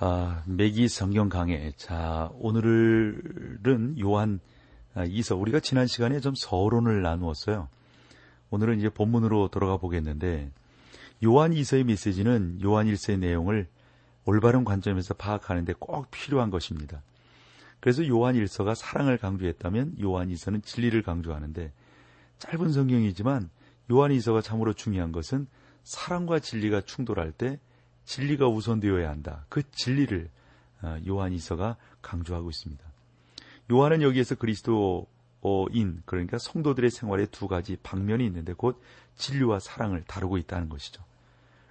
아, 매기 성경 강해. 자, 오늘은 요한 아, 이서. 우리가 지난 시간에 좀 서론을 나누었어요. 오늘은 이제 본문으로 돌아가 보겠는데, 요한 이서의 메시지는 요한 일서의 내용을 올바른 관점에서 파악하는데 꼭 필요한 것입니다. 그래서 요한 일서가 사랑을 강조했다면 요한 이서는 진리를 강조하는데, 짧은 성경이지만 요한 이서가 참으로 중요한 것은 사랑과 진리가 충돌할 때 진리가 우선되어야 한다. 그 진리를 어, 요한이서가 강조하고 있습니다. 요한은 여기에서 그리스도인 그러니까 성도들의 생활에 두 가지 방면이 있는데 곧 진리와 사랑을 다루고 있다는 것이죠.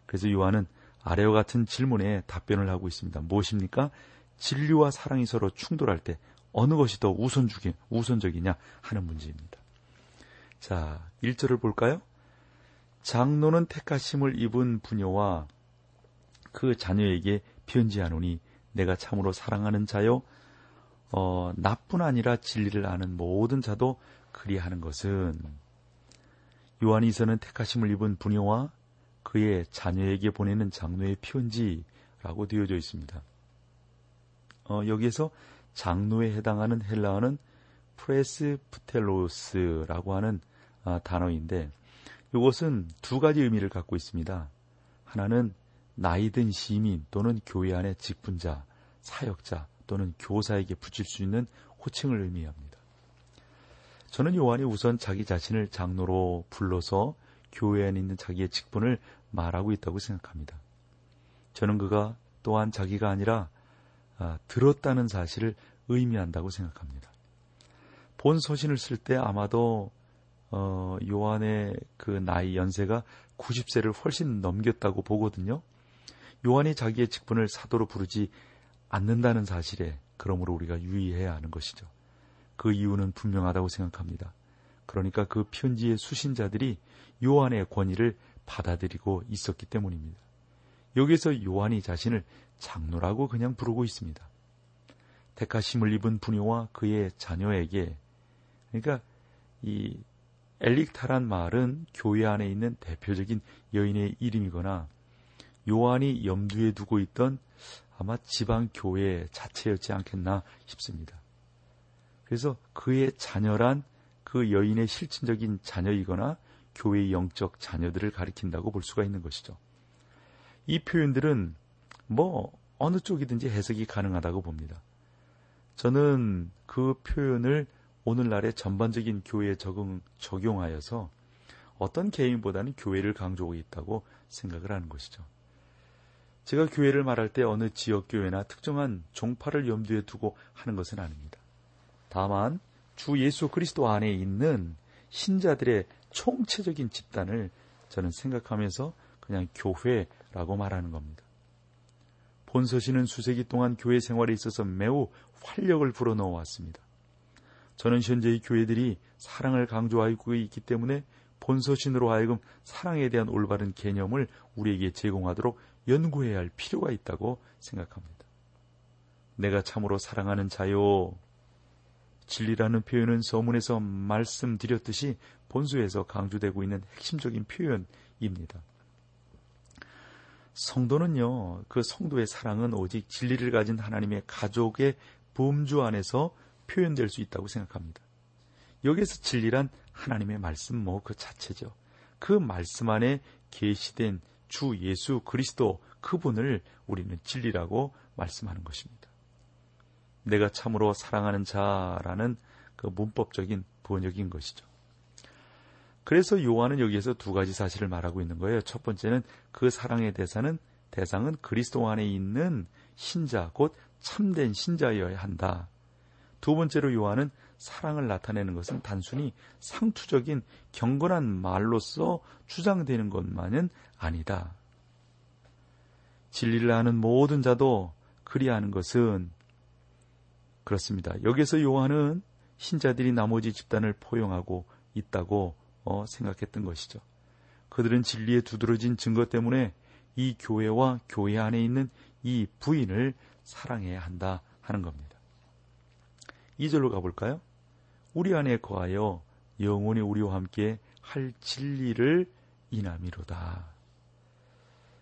그래서 요한은 아래와 같은 질문에 답변을 하고 있습니다. 무엇입니까? 진리와 사랑이 서로 충돌할 때 어느 것이 더 우선주기, 우선적이냐 하는 문제입니다. 자, 1절을 볼까요? 장로는 택하심을 입은 부녀와 그 자녀에게 편지하노니 내가 참으로 사랑하는 자요 어, 나뿐 아니라 진리를 아는 모든 자도 그리하는 것은 요한이서는 택하심을 입은 부녀와 그의 자녀에게 보내는 장로의 편지라고 되어져 있습니다. 어, 여기에서 장로에 해당하는 헬라어는 프레스프텔로스라고 하는 아, 단어인데 이것은 두 가지 의미를 갖고 있습니다. 하나는 나이든 시민 또는 교회 안의 직분자, 사역자 또는 교사에게 붙일 수 있는 호칭을 의미합니다. 저는 요한이 우선 자기 자신을 장로로 불러서 교회 안에 있는 자기의 직분을 말하고 있다고 생각합니다. 저는 그가 또한 자기가 아니라 아, 들었다는 사실을 의미한다고 생각합니다. 본 서신을 쓸 때 아마도 어, 요한의 그 나이 연세가 90세를 훨씬 넘겼다고 보거든요. 요한이 자기의 직분을 사도로 부르지 않는다는 사실에 그러므로 우리가 유의해야 하는 것이죠. 그 이유는 분명하다고 생각합니다. 그러니까 그 편지의 수신자들이 요한의 권위를 받아들이고 있었기 때문입니다. 여기서 요한이 자신을 장로라고 그냥 부르고 있습니다. 택하심을 입은 부녀와 그의 자녀에게 그러니까 이 엘릭타란 말은 교회 안에 있는 대표적인 여인의 이름이거나 요한이 염두에 두고 있던 아마 지방 교회 자체였지 않겠나 싶습니다. 그래서 그의 자녀란 그 여인의 실질적인 자녀이거나 교회의 영적 자녀들을 가리킨다고 볼 수가 있는 것이죠. 이 표현들은 뭐 어느 쪽이든지 해석이 가능하다고 봅니다. 저는 그 표현을 오늘날의 전반적인 교회에 적용, 적용하여서 어떤 개인보다는 교회를 강조하고 있다고 생각을 하는 것이죠. 제가 교회를 말할 때 어느 지역 교회나 특정한 종파를 염두에 두고 하는 것은 아닙니다. 다만 주 예수 그리스도 안에 있는 신자들의 총체적인 집단을 저는 생각하면서 그냥 교회라고 말하는 겁니다. 본서신은 수세기 동안 교회 생활에 있어서 매우 활력을 불어넣어 왔습니다. 저는 현재의 교회들이 사랑을 강조하고 있기 때문에 본서신으로 하여금 사랑에 대한 올바른 개념을 우리에게 제공하도록 연구해야 할 필요가 있다고 생각합니다. 내가 참으로 사랑하는 자요. 진리라는 표현은 서문에서 말씀드렸듯이 본수에서 강조되고 있는 핵심적인 표현입니다. 성도는요, 그 성도의 사랑은 오직 진리를 가진 하나님의 가족의 범주 안에서 표현될 수 있다고 생각합니다. 여기에서 진리란 하나님의 말씀 뭐 그 자체죠. 그 말씀 안에 계시된 주 예수 그리스도 그분을 우리는 진리라고 말씀하는 것입니다. 내가 참으로 사랑하는 자라는 그 문법적인 번역인 것이죠. 그래서 요한은 여기에서 두 가지 사실을 말하고 있는 거예요. 첫 번째는 그 사랑의 대사는 대상은 그리스도 안에 있는 신자, 곧 참된 신자여야 한다. 두 번째로 요한은 사랑을 나타내는 것은 단순히 상투적인 경건한 말로서 주장되는 것만은 아니다. 진리를 아는 모든 자도 그리하는 것은 그렇습니다. 여기서 요한은 신자들이 나머지 집단을 포용하고 있다고 어, 생각했던 것이죠. 그들은 진리에 두드러진 증거 때문에 이 교회와 교회 안에 있는 이 부인을 사랑해야 한다 하는 겁니다. 2절로 가볼까요? 우리 안에 거하여 영원히 우리와 함께 할 진리를 인함이로다.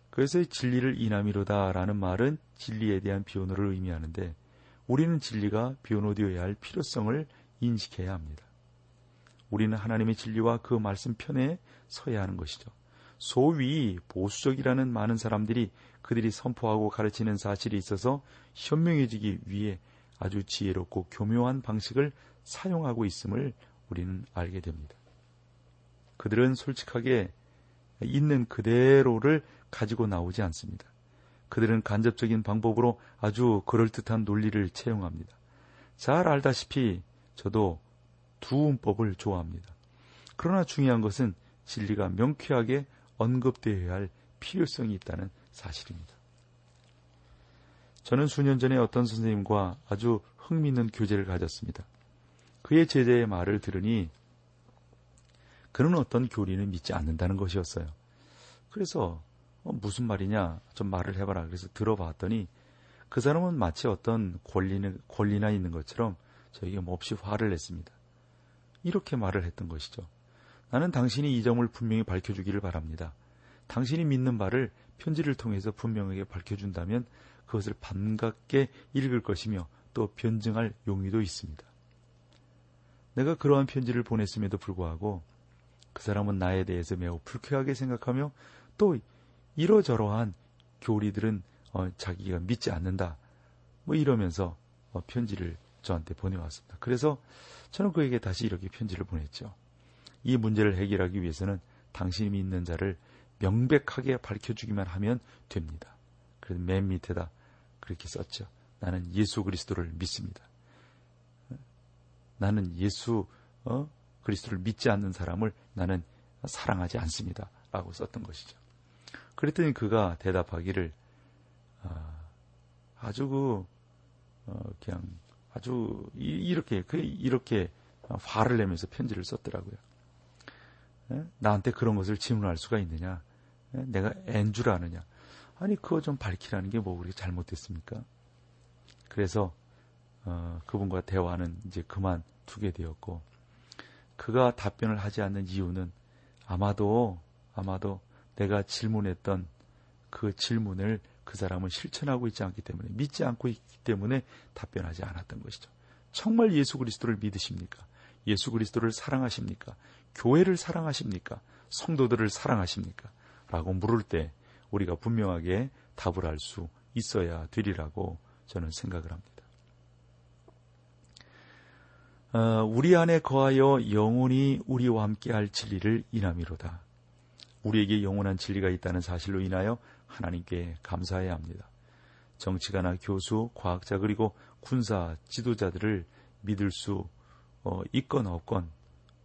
그래서 진리를 인함이로다라는 말은 진리에 대한 비언어를 의미하는데 우리는 진리가 비언어되어야 할 필요성을 인식해야 합니다. 우리는 하나님의 진리와 그 말씀 편에 서야 하는 것이죠. 소위 보수적이라는 많은 사람들이 그들이 선포하고 가르치는 사실이 있어서 현명해지기 위해 아주 지혜롭고 교묘한 방식을 사용하고 있음을 우리는 알게 됩니다. 그들은 솔직하게 있는 그대로를 가지고 나오지 않습니다. 그들은 간접적인 방법으로 아주 그럴듯한 논리를 채용합니다. 잘 알다시피 저도 두음법을 좋아합니다. 그러나 중요한 것은 진리가 명쾌하게 언급되어야 할 필요성이 있다는 사실입니다. 저는 수년 전에 어떤 선생님과 아주 흥미있는 교제를 가졌습니다. 그의 제자의 말을 들으니 그는 어떤 교리는 믿지 않는다는 것이었어요. 그래서 어, 무슨 말이냐 좀 말을 해봐라 그래서 들어봤더니 그 사람은 마치 어떤 권리는, 권리나 있는 것처럼 저에게 몹시 화를 냈습니다. 이렇게 말을 했던 것이죠. 나는 당신이 이 점을 분명히 밝혀주기를 바랍니다. 당신이 믿는 바를 편지를 통해서 분명하게 밝혀준다면 그것을 반갑게 읽을 것이며 또 변증할 용의도 있습니다. 내가 그러한 편지를 보냈음에도 불구하고 그 사람은 나에 대해서 매우 불쾌하게 생각하며 또 이러저러한 교리들은 어, 자기가 믿지 않는다. 뭐 이러면서 어, 편지를 저한테 보내왔습니다. 그래서 저는 그에게 다시 이렇게 편지를 보냈죠. 이 문제를 해결하기 위해서는 당신이 믿는 자를 명백하게 밝혀주기만 하면 됩니다. 그래서 맨 밑에다 그렇게 썼죠. 나는 예수 그리스도를 믿습니다. 나는 예수 어? 그리스도를 믿지 않는 사람을 나는 사랑하지 않습니다. 라고 썼던 것이죠. 그랬더니 그가 대답하기를 아, 아주 그 어, 그냥 아주 이 렇게 그 이렇게 화를 내면서 편지를 썼더라고요. 예? 나한테 그런 것을 질문할 수가 있느냐? 예? 내가 앤줄 아느냐? 아니 그거 좀 밝히라는 게 뭐 그렇게 잘못됐습니까? 그래서 어, 그분과 대화는 이제 그만 두게 되었고 그가 답변을 하지 않는 이유는 아마도 아마도 내가 질문했던 그 질문을 그 사람은 실천하고 있지 않기 때문에 믿지 않고 있기 때문에 답변하지 않았던 것이죠. 정말 예수 그리스도를 믿으십니까? 예수 그리스도를 사랑하십니까? 교회를 사랑하십니까? 성도들을 사랑하십니까? 라고 물을 때 우리가 분명하게 답을 할 수 있어야 되리라고 저는 생각을 합니다. 어, 우리 안에 거하여 영원히 우리와 함께 할 진리를 인함이로다. 우리에게 영원한 진리가 있다는 사실로 인하여 하나님께 감사해야 합니다. 정치가나 교수, 과학자 그리고 군사 지도자들을 믿을 수 어, 있건 없건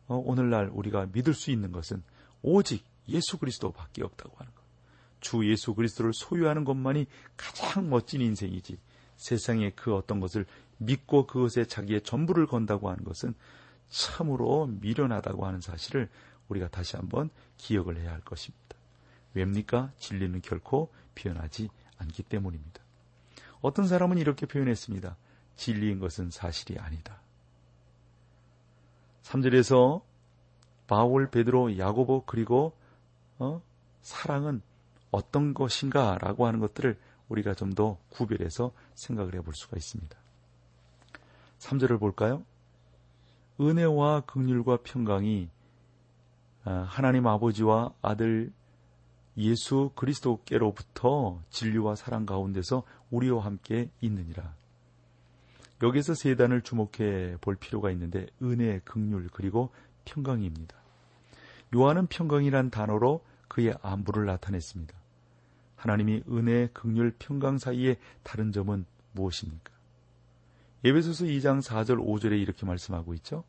어, 오늘날 우리가 믿을 수 있는 것은 오직 예수 그리스도밖에 없다고 하는 것. 주 예수 그리스도를 소유하는 것만이 가장 멋진 인생이지. 세상에 그 어떤 것을 믿고 그것에 자기의 전부를 건다고 하는 것은 참으로 미련하다고 하는 사실을 우리가 다시 한번 기억을 해야 할 것입니다. 왜입니까? 진리는 결코 변하지 않기 때문입니다. 어떤 사람은 이렇게 표현했습니다. 진리인 것은 사실이 아니다. 3절에서 바울, 베드로, 야고보 그리고 어? 사랑은 어떤 것인가라고 하는 것들을 우리가 좀 더 구별해서 생각을 해볼 수가 있습니다. 3절을 볼까요? 은혜와 극률과 평강이 아, 하나님 아버지와 아들 예수 그리스도께로부터 진리와 사랑 가운데서 우리와 함께 있느니라. 여기서 세 단을 주목해 볼 필요가 있는데 은혜, 극률 그리고 평강입니다. 요한은 평강이란 단어로 그의 안부를 나타냈습니다. 하나님이 은혜, 극률, 평강 사이의 다른 점은 무엇입니까? 예배소서 2장 4절 5절에 이렇게 말씀하고 있죠.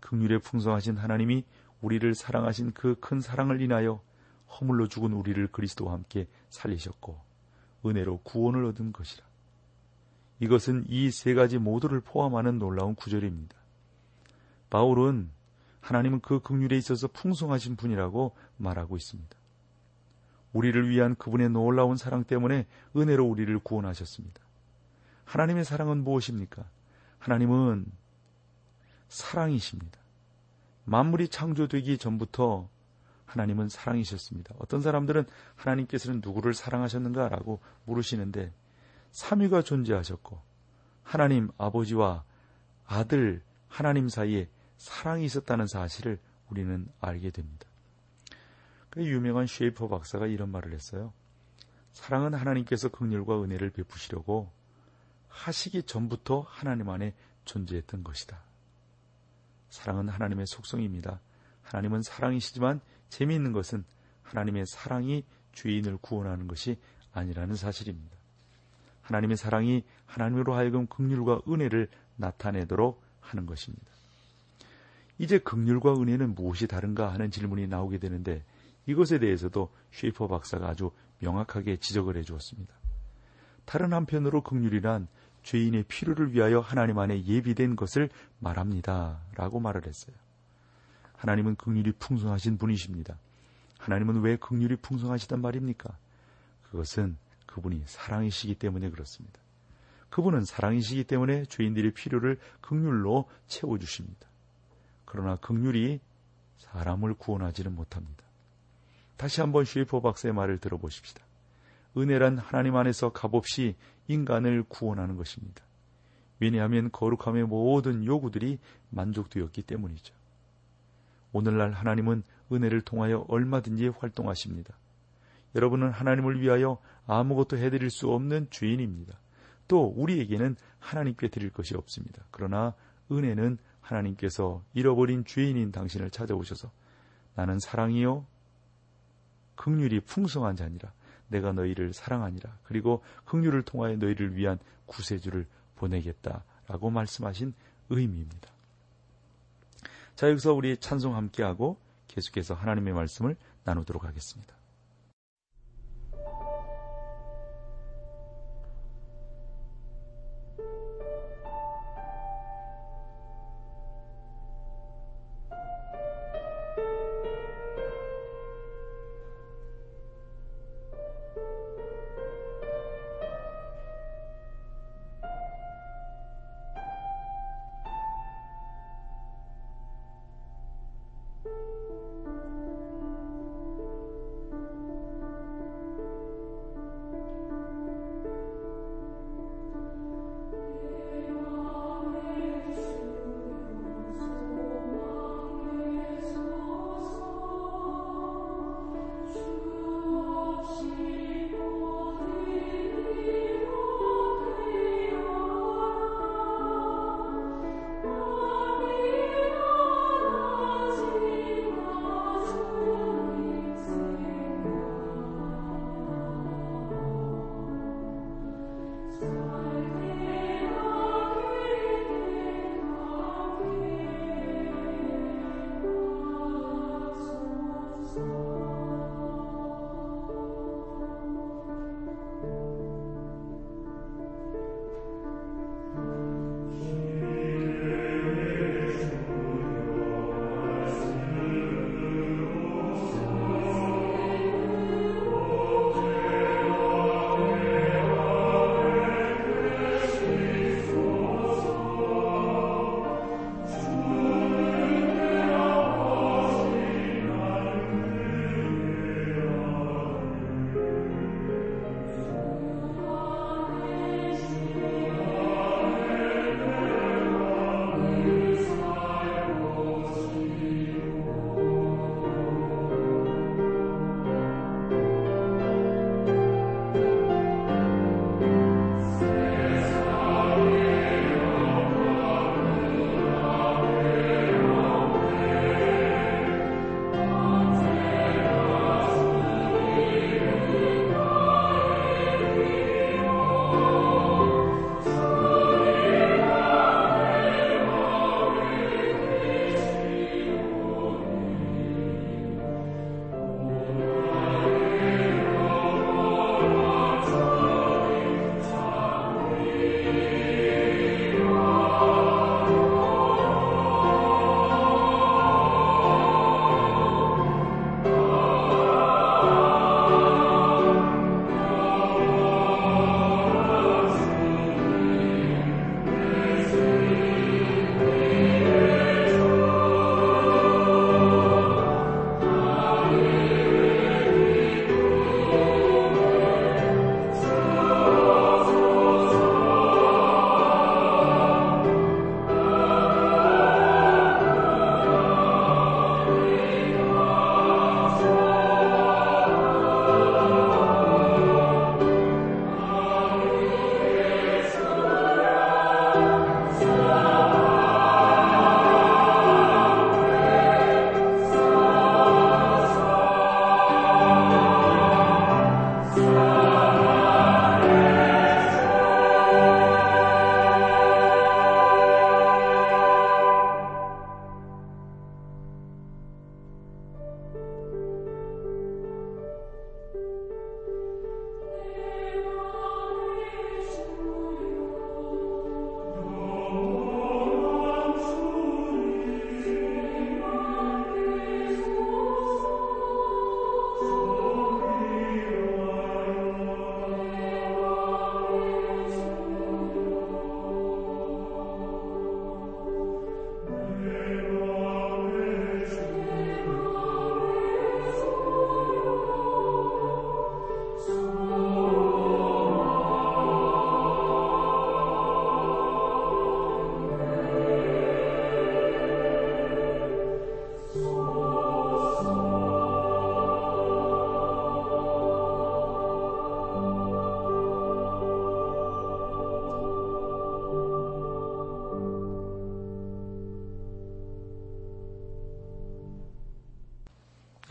극률에 풍성하신 하나님이 우리를 사랑하신 그 큰 사랑을 인하여 허물로 죽은 우리를 그리스도와 함께 살리셨고 은혜로 구원을 얻은 것이라. 이것은 이 세 가지 모두를 포함하는 놀라운 구절입니다. 바울은 하나님은 그 극률에 있어서 풍성하신 분이라고 말하고 있습니다. 우리를 위한 그분의 놀라운 사랑 때문에 은혜로 우리를 구원하셨습니다. 하나님의 사랑은 무엇입니까? 하나님은 사랑이십니다. 만물이 창조되기 전부터 하나님은 사랑이셨습니다. 어떤 사람들은 하나님께서는 누구를 사랑하셨는가라고 물으시는데 삼위가 존재하셨고 하나님 아버지와 아들 하나님 사이에 사랑이 있었다는 사실을 우리는 알게 됩니다. 그 유명한 쉐이퍼 박사가 이런 말을 했어요. 사랑은 하나님께서 긍휼과 은혜를 베푸시려고 하시기 전부터 하나님 안에 존재했던 것이다. 사랑은 하나님의 속성입니다. 하나님은 사랑이시지만 재미있는 것은 하나님의 사랑이 죄인을 구원하는 것이 아니라는 사실입니다. 하나님의 사랑이 하나님으로 하여금 긍휼과 은혜를 나타내도록 하는 것입니다. 이제 긍휼과 은혜는 무엇이 다른가 하는 질문이 나오게 되는데 이것에 대해서도 쉐이퍼 박사가 아주 명확하게 지적을 해 주었습니다. 다른 한편으로 긍휼이란 죄인의 필요를 위하여 하나님 안에 예비된 것을 말합니다. 라고 말을 했어요. 하나님은 긍휼이 풍성하신 분이십니다. 하나님은 왜 긍휼이 풍성하시단 말입니까? 그것은 그분이 사랑이시기 때문에 그렇습니다. 그분은 사랑이시기 때문에 죄인들의 필요를 긍휼로 채워주십니다. 그러나 긍휼이 사람을 구원하지는 못합니다. 다시 한번 쉐이퍼 박사의 말을 들어보십시다. 은혜란 하나님 안에서 값없이 인간을 구원하는 것입니다. 왜냐하면 거룩함의 모든 요구들이 만족되었기 때문이죠. 오늘날 하나님은 은혜를 통하여 얼마든지 활동하십니다. 여러분은 하나님을 위하여 아무것도 해드릴 수 없는 죄인입니다. 또 우리에게는 하나님께 드릴 것이 없습니다. 그러나 은혜는 하나님께서 잃어버린 죄인인 당신을 찾아오셔서 나는 사랑이요 극률이 풍성한 자니라 내가 너희를 사랑하니라 그리고 극률을 통하여 너희를 위한 구세주를 보내겠다라고 말씀하신 의미입니다. 자 여기서 우리 찬송 함께하고 계속해서 하나님의 말씀을 나누도록 하겠습니다.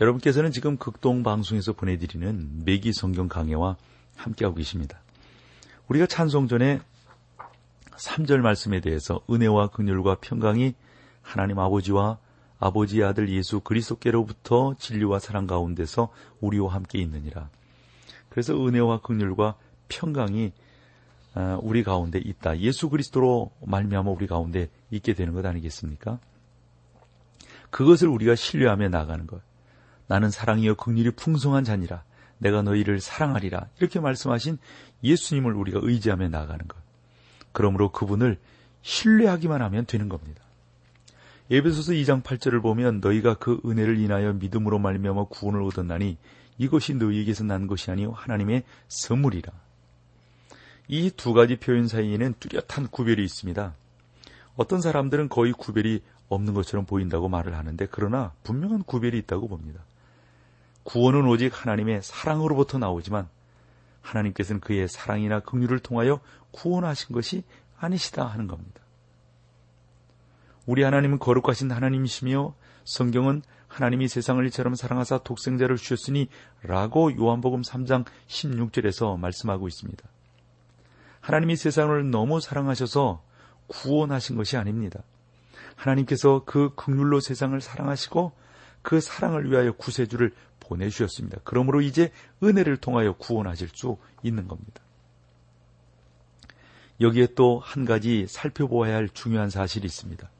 여러분께서는 지금 극동 방송에서 보내드리는 매기 성경 강해와 함께하고 계십니다. 우리가 찬송 전에 3절 말씀에 대해서 은혜와 극률과 평강이 하나님 아버지와 아버지의 아들 예수 그리스도께로부터 진리와 사랑 가운데서 우리와 함께 있느니라. 그래서 은혜와 극률과 평강이 아, 우리 가운데 있다. 예수 그리스도로 말미암아 우리 가운데 있게 되는 것 아니겠습니까? 그것을 우리가 신뢰하며 나가는 것. 나는 사랑이여 극률이 풍성한 자니라. 내가 너희를 사랑하리라. 이렇게 말씀하신 예수님을 우리가 의지하며 나가는 것. 그러므로 그분을 신뢰하기만 하면 되는 겁니다. 예배소서 2장 8절을 보면 너희가 그 은혜를 인하여 믿음으로 말미암아 구원을 얻었나니 이것이 너희에게서 난 것이 아니요 하나님의 선물이라. 이 두 가지 표현 사이에는 뚜렷한 구별이 있습니다. 어떤 사람들은 거의 구별이 없는 것처럼 보인다고 말을 하는데 그러나 분명한 구별이 있다고 봅니다. 구원은 오직 하나님의 사랑으로부터 나오지만 하나님께서는 그의 사랑이나 긍휼을 통하여 구원하신 것이 아니시다 하는 겁니다. 우리 하나님은 거룩하신 하나님이시며 성경은 하나님이 세상을 이처럼 사랑하사 독생자를 주셨으니 라고 요한복음 3장 16절에서 말씀하고 있습니다. 하나님이 세상을 너무 사랑하셔서 구원하신 것이 아닙니다. 하나님께서 그 극률로 세상을 사랑하시고 그 사랑을 위하여 구세주를 보내주셨습니다. 그러므로 이제 은혜를 통하여 구원하실 수 있는 겁니다. 여기에 또 한 가지 살펴보아야 할 중요한 사실이 있습니다.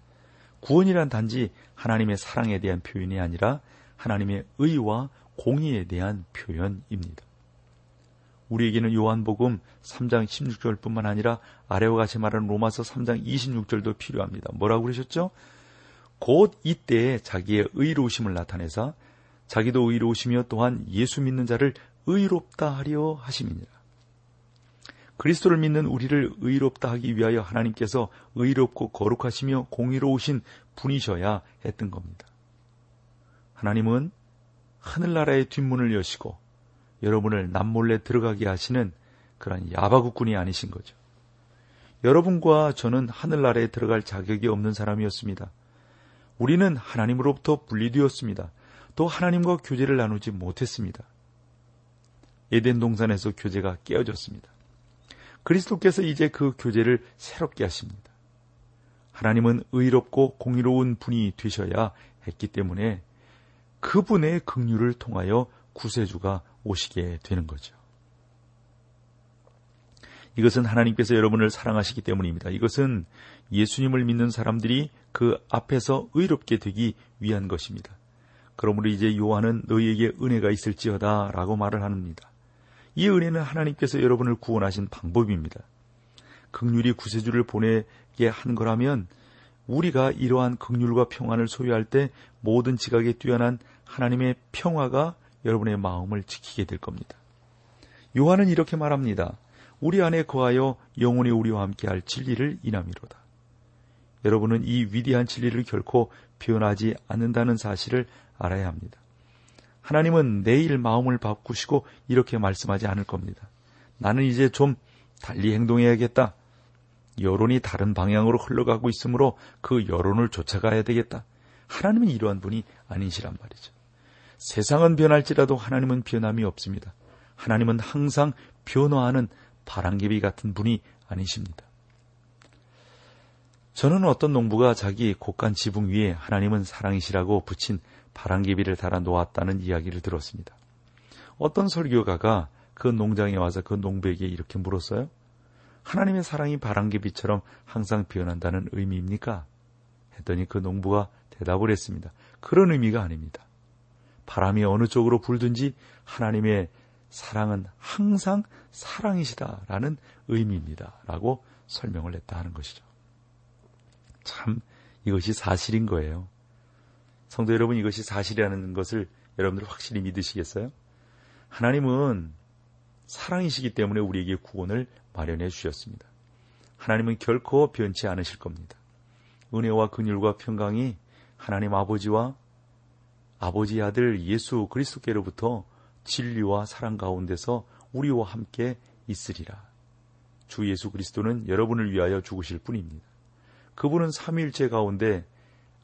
구원이란 단지 하나님의 사랑에 대한 표현이 아니라 하나님의 의와 공의에 대한 표현입니다. 우리에게는 요한복음 3장 16절뿐만 아니라 아래와 같이 말하는 로마서 3장 26절도 필요합니다. 뭐라고 그러셨죠? 곧 이때에 자기의 의로우심을 나타내사 자기도 의로우시며 또한 예수 믿는 자를 의롭다 하려 하심이니라. 그리스도를 믿는 우리를 의롭다 하기 위하여 하나님께서 의롭고 거룩하시며 공의로우신 분이셔야 했던 겁니다. 하나님은 하늘나라의 뒷문을 여시고 여러분을 남몰래 들어가게 하시는 그런 야바구꾼이 아니신 거죠. 여러분과 저는 하늘나라에 들어갈 자격이 없는 사람이었습니다. 우리는 하나님으로부터 분리되었습니다. 또 하나님과 교제를 나누지 못했습니다. 에덴 동산에서 교제가 깨어졌습니다. 그리스도께서 이제 그 교제를 새롭게 하십니다. 하나님은 의롭고 공의로운 분이 되셔야 했기 때문에 그분의 긍휼을 통하여 구세주가 오시게 되는 거죠. 이것은 하나님께서 여러분을 사랑하시기 때문입니다. 이것은 예수님을 믿는 사람들이 그 앞에서 의롭게 되기 위한 것입니다. 그러므로 이제 요한은 너희에게 은혜가 있을지어다 라고 말을 합니다. 이 은혜는 하나님께서 여러분을 구원하신 방법입니다. 극률이 구세주를 보내게 한 거라면 우리가 이러한 극률과 평안을 소유할 때 모든 지각에 뛰어난 하나님의 평화가 여러분의 마음을 지키게 될 겁니다. 요한은 이렇게 말합니다. 우리 안에 거하여 영원히 우리와 함께할 진리를 인함이로다. 여러분은 이 위대한 진리를 결코 변하지 않는다는 사실을 알아야 합니다. 하나님은 내일 마음을 바꾸시고 이렇게 말씀하지 않을 겁니다. 나는 이제 좀 달리 행동해야겠다. 여론이 다른 방향으로 흘러가고 있으므로 그 여론을 쫓아가야 되겠다. 하나님은 이러한 분이 아니시란 말이죠. 세상은 변할지라도 하나님은 변함이 없습니다. 하나님은 항상 변화하는 바람개비 같은 분이 아니십니다. 저는 어떤 농부가 자기 곡간 지붕 위에 하나님은 사랑이시라고 붙인 바람개비를 달아 놓았다는 이야기를 들었습니다. 어떤 설교가가 그 농장에 와서 그 농부에게 이렇게 물었어요. 하나님의 사랑이 바람개비처럼 항상 변한다는 의미입니까? 했더니 그 농부가 대답을 했습니다. 그런 의미가 아닙니다. 바람이 어느 쪽으로 불든지 하나님의 사랑은 항상 사랑이시다라는 의미입니다. 라고 설명을 했다 하는 것이죠. 참 이것이 사실인 거예요. 성도 여러분 이것이 사실이라는 것을 여러분들 확실히 믿으시겠어요? 하나님은 사랑이시기 때문에 우리에게 구원을 마련해 주셨습니다. 하나님은 결코 변치 않으실 겁니다. 은혜와 근율과 평강이 하나님 아버지와 아버지 아들 예수 그리스도께로부터 진리와 사랑 가운데서 우리와 함께 있으리라. 주 예수 그리스도는 여러분을 위하여 죽으실 뿐입니다. 그분은 삼위일체 가운데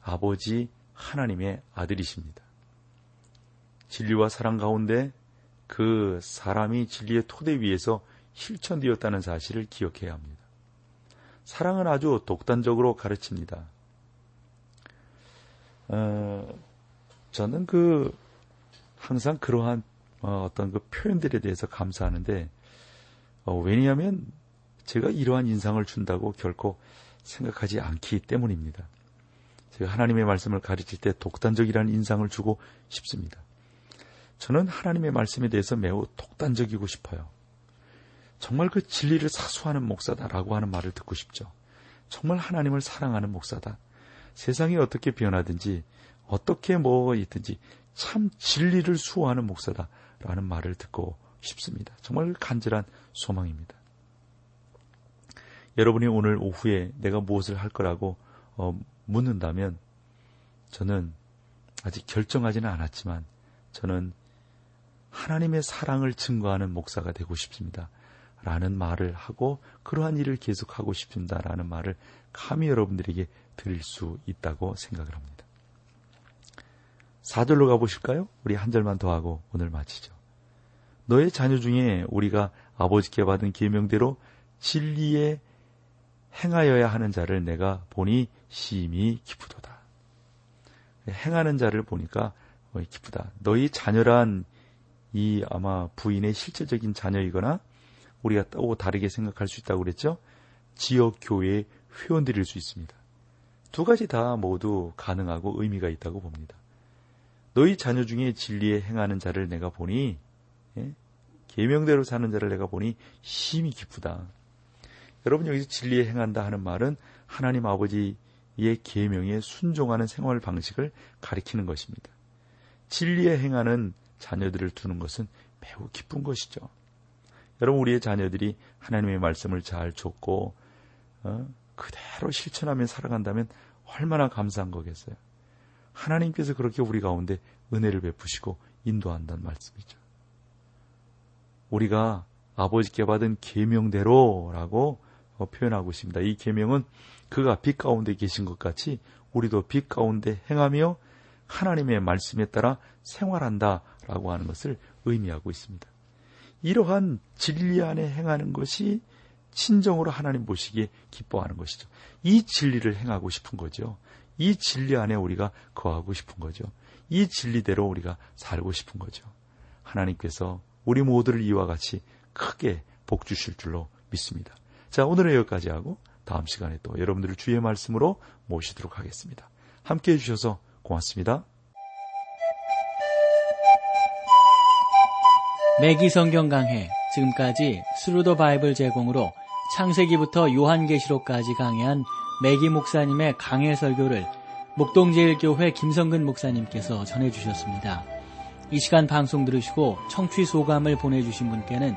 아버지 하나님의 아들이십니다. 진리와 사랑 가운데 그 사람이 진리의 토대 위에서 실천되었다는 사실을 기억해야 합니다. 사랑은 아주 독단적으로 가르칩니다. 어, 저는 그 항상 그러한 어, 어떤 그 표현들에 대해서 감사하는데 어, 왜냐하면 제가 이러한 인상을 준다고 결코 생각하지 않기 때문입니다. 제가 하나님의 말씀을 가르칠 때 독단적이라는 인상을 주고 싶습니다. 저는 하나님의 말씀에 대해서 매우 독단적이고 싶어요. 정말 그 진리를 사수하는 목사다라고 하는 말을 듣고 싶죠. 정말 하나님을 사랑하는 목사다. 세상이 어떻게 변하든지 어떻게 뭐 있든지 참 진리를 수호하는 목사다라는 말을 듣고 싶습니다. 정말 간절한 소망입니다. 여러분이 오늘 오후에 내가 무엇을 할 거라고 어, 묻는다면 저는 아직 결정하지는 않았지만 저는 하나님의 사랑을 증거하는 목사가 되고 싶습니다. 라는 말을 하고 그러한 일을 계속하고 싶습니다. 라는 말을 감히 여러분들에게 드릴 수 있다고 생각을 합니다. 4절로 가보실까요? 우리 한 절만 더 하고 오늘 마치죠. 너의 자녀 중에 우리가 아버지께 받은 계명대로 진리에 행하여야 하는 자를 내가 보니 심히 기쁘도다. 행하는 자를 보니까 기쁘다. 너희 자녀란 이 아마 부인의 실제적인 자녀이거나 우리가 또 다르게 생각할 수 있다고 그랬죠. 지역 교회의 회원들일 수 있습니다. 두 가지 다 모두 가능하고 의미가 있다고 봅니다. 너희 자녀 중에 진리에 행하는 자를 내가 보니 예? 계명대로 사는 자를 내가 보니 심히 기쁘다. 여러분 여기서 진리에 행한다 하는 말은 하나님 아버지의 계명에 순종하는 생활 방식을 가리키는 것입니다. 진리에 행하는 자녀들을 두는 것은 매우 기쁜 것이죠. 여러분 우리의 자녀들이 하나님의 말씀을 잘 줬고 어? 그대로 실천하며 살아간다면 얼마나 감사한 거겠어요. 하나님께서 그렇게 우리 가운데 은혜를 베푸시고 인도한다는 말씀이죠. 우리가 아버지께 받은 계명대로라고 어, 표현하고 있습니다. 이 계명은 그가 빛 가운데 계신 것 같이 우리도 빛 가운데 행하며 하나님의 말씀에 따라 생활한다라고 하는 것을 의미하고 있습니다. 이러한 진리 안에 행하는 것이 친정으로 하나님 보시기에 기뻐하는 것이죠. 이 진리를 행하고 싶은 거죠. 이 진리 안에 우리가 거하고 싶은 거죠. 이 진리대로 우리가 살고 싶은 거죠. 하나님께서 우리 모두를 이와 같이 크게 복 주실 줄로 믿습니다. 자, 오늘은 여기까지 하고 다음 시간에 또 여러분들을 주의 말씀으로 모시도록 하겠습니다. 함께 해주셔서 고맙습니다. 매기 성경 강해 지금까지 Thru the Bible 제공으로 창세기부터 요한계시록까지 강해한 매기 목사님의 강해 설교를 목동제일교회 김성근 목사님께서 전해주셨습니다. 이 시간 방송 들으시고 청취 소감을 보내주신 분께는